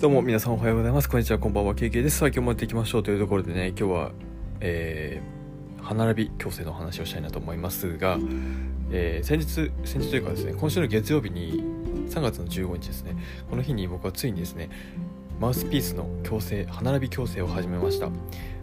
どうも皆さんおはようございます。こんにちは、こんばんは、KK です。さあ今日もやっていきましょうというところでね、今日は、えー、歯並び矯正の話をしたいなと思いますが、えー、先日、先日というかですね、今週の月曜日に、3月の15日ですね、この日に僕はついにですね、マウスピースの矯正、歯並び矯正を始めました。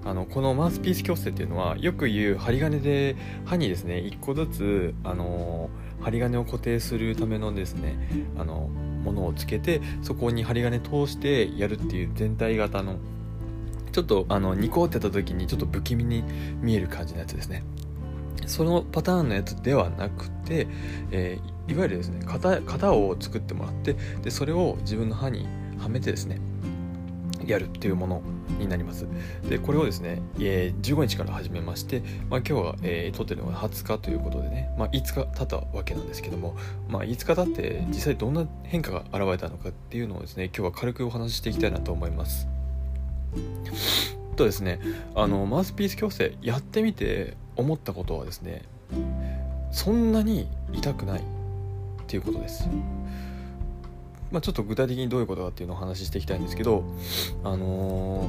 あのこのマウスピース矯正っていうのはよく言う針金で歯にですね1個ずつあの針金を固定するためのですねあのものをつけてそこに針金通してやるっていう全体型のちょっとあのニコってた時にちょっと不気味に見える感じのやつですね。そのパターンのやつではなくて、えー、いわゆるですね型型を作ってもらってでそれを自分の歯にはめてですねやるっていうものになります。で、これをですね、えー、15日から始めまして、まあ、今日は、えー、撮ってるのが20日ということでね、まあ、5日経ったわけなんですけども、まあ、5日経って実際どんな変化が現れたのかっていうのをですね、今日は軽くお話ししていきたいなと思います。とですね、あの、マウスピース矯正やってみて思ったことはですね、そんなに痛くないっていうことです。まあ、ちょっと具体的にどういうことかっていうのをお話ししていきたいんですけど、あのー、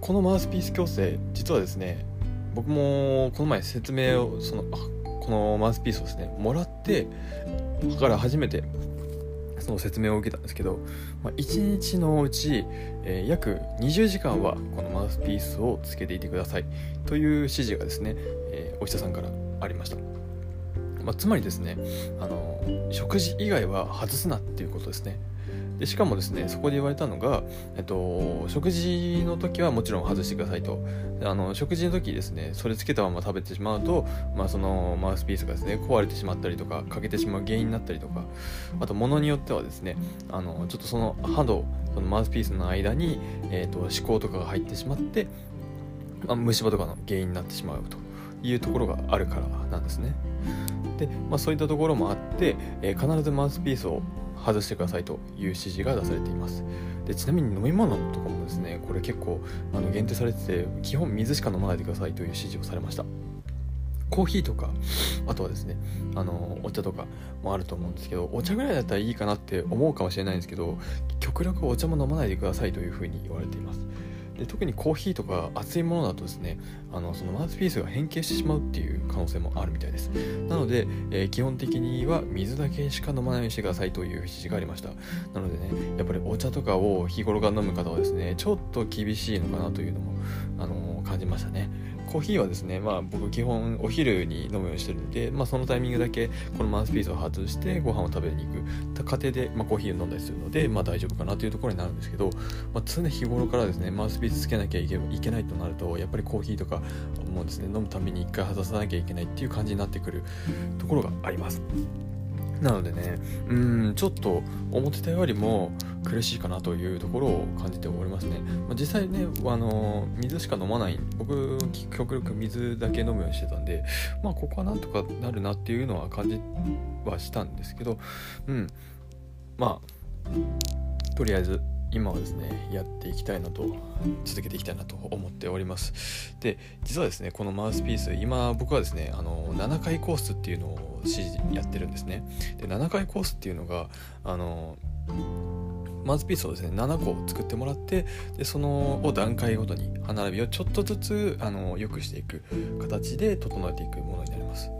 このマウスピース矯正実はですね僕もこの前説明をそのこのマウスピースをですねもらってから初めてその説明を受けたんですけど、まあ、1日のうち、えー、約20時間はこのマウスピースをつけていてくださいという指示がですね、えー、お医者さんからありました。まあ、つまりですねあの食事以外は外すなっていうことですね。でしかもですねそこで言われたのが、えっと、食事の時はもちろん外してくださいと。あの食事の時ですねそれつけたまま食べてしまうと、まあ、そのマウスピースがですね壊れてしまったりとか欠けてしまう原因になったりとかあと物によってはですねあのちょっとその歯とそのマウスピースの間に、えーと、と歯垢とかが入ってしまって、まあ、虫歯とかの原因になってしまうというところがあるからなんですね。で、まあ、そういったところもあって、えー、必ずマウスピースを外してくださいという指示が出されています。でちなみに飲み物とかもですねこれ結構あの限定されてて基本水しか飲まないでくださいという指示をされました。コーヒーとかあとはですねあのお茶とかもあると思うんですけどお茶ぐらいだったらいいかなって思うかもしれないんですけど極力お茶も飲まないでくださいというふうに言われています。で特にコーヒーとか熱いものだとですねあのそのマウスピースが変形してしまうっていう可能性もあるみたいです。なので、えー、基本的には水だけしか飲まないようにしてくださいという指示がありました。なのでねやっぱりお茶とかを日頃から飲む方はですねちょっと厳しいのかなというのも、あのー、感じましたね。コーヒーはですね、まあ、僕基本お昼に飲むようにしてるんで、まあ、そのタイミングだけこのマウスピースを外してご飯を食べに行く過程で、まあ、コーヒーを飲んだりするので、まあ、大丈夫かなというところになるんですけど、まあ、常日頃からですねマウスピースつけなきゃいけないとなるとやっぱりコーヒーとかもですね飲むために1回外さなきゃいけないっていう感じになってくるところがあります。なのでね、うん、ちょっと思ってたよりも苦しいかなというところを感じておりますね。まあ、実際ね、あの水しか飲まない、僕、極力水だけ飲むようにしてたんで、まあ、ここはなんとかなるなっていうのは感じはしたんですけど、うん、まあ、とりあえず今はですねやっていきたいなと続けていきたいなと思っております。で実はですねこのマウスピース今僕はですねあの7回コースっていうのをやってるんですね。で7回コースっていうのがあのマウスピースをですね7個作ってもらってでそのを段階ごとに歯並びをちょっとずつあの良くしていく形で整えていくものになります。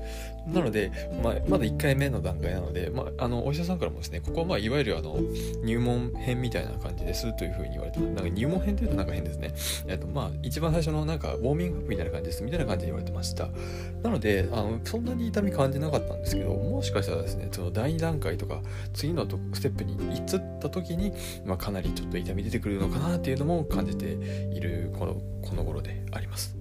なので、まあ、まだ1回目の段階なので、まあ、あのお医者さんからもですねここはまあいわゆるあの入門編みたいな感じですというふうに言われてます。なんか入門編っていうとなんか変ですね、えっとまあ、一番最初のなんかウォーミングアップみたいな感じですみたいな感じで言われてました。なのであのそんなに痛み感じなかったんですけどもしかしたらですねその第2段階とか次のステップに移った時に、まあ、かなりちょっと痛み出てくるのかなっていうのも感じているこのこの頃であります。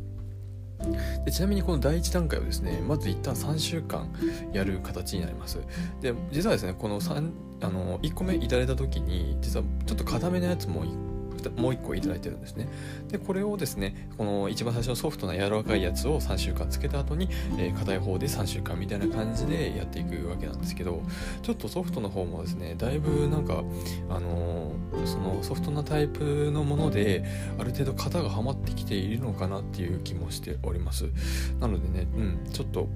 でちなみにこの第1段階をですねまず一旦3週間やる形になります。で実はですねこの3あの1個目いただいた時に実はちょっと固めのやつももう1個いただいてるんですね。でこれをですねこの一番最初のソフトな柔らかいやつを3週間つけた後にえー、硬い方で3週間みたいな感じでやっていくわけなんですけどちょっとソフトの方もですねだいぶなんかあのー、そのソフトなタイプのものである程度型がはまってきているのかなっていう気もしております。なのでねうんちょっと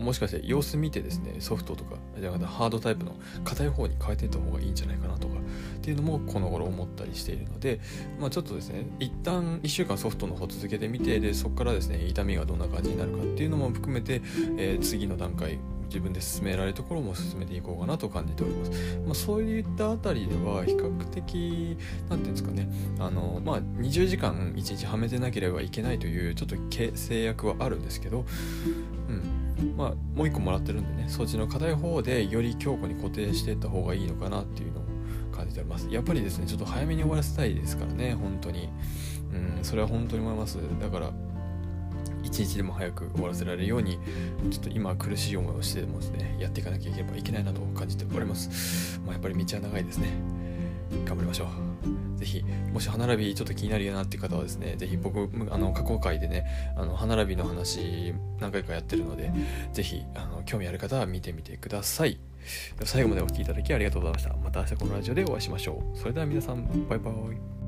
もしかして様子見てですねソフトとかじゃなくてハードタイプの硬い方に変えていった方がいいんじゃないかなとかっていうのもこの頃思ったりしているので、まあ、ちょっとですね一旦1週間ソフトの方続けてみてでそこからですね痛みがどんな感じになるかっていうのも含めて、えー、次の段階自分で進められるところも進めていこうかなと感じております。まあ、そういったあたりでは比較的何て言うんですかねあの、まあ、20時間1日はめてなければいけないというちょっと制約はあるんですけど、うんまあ、もう一個もらってるんでねそっちの硬い方でより強固に固定していった方がいいのかなっていうのを感じております。やっぱりですねちょっと早めに終わらせたいですからね本当に。うんそれは本当に思います。だから一日でも早く終わらせられるようにちょっと今苦しい思いをしてでもですねやっていかなきゃいけないなと感じております、まあ、やっぱり道は長いですね。頑張りましょう。ぜひもし歯並びちょっと気になるよなっていう方はですねぜひ僕あの過去回でねあの歯並びの話何回かやってるのでぜひあの興味ある方は見てみてください。最後までお聴きいただきありがとうございました。また明日このラジオでお会いしましょう。それでは皆さんバイバイ。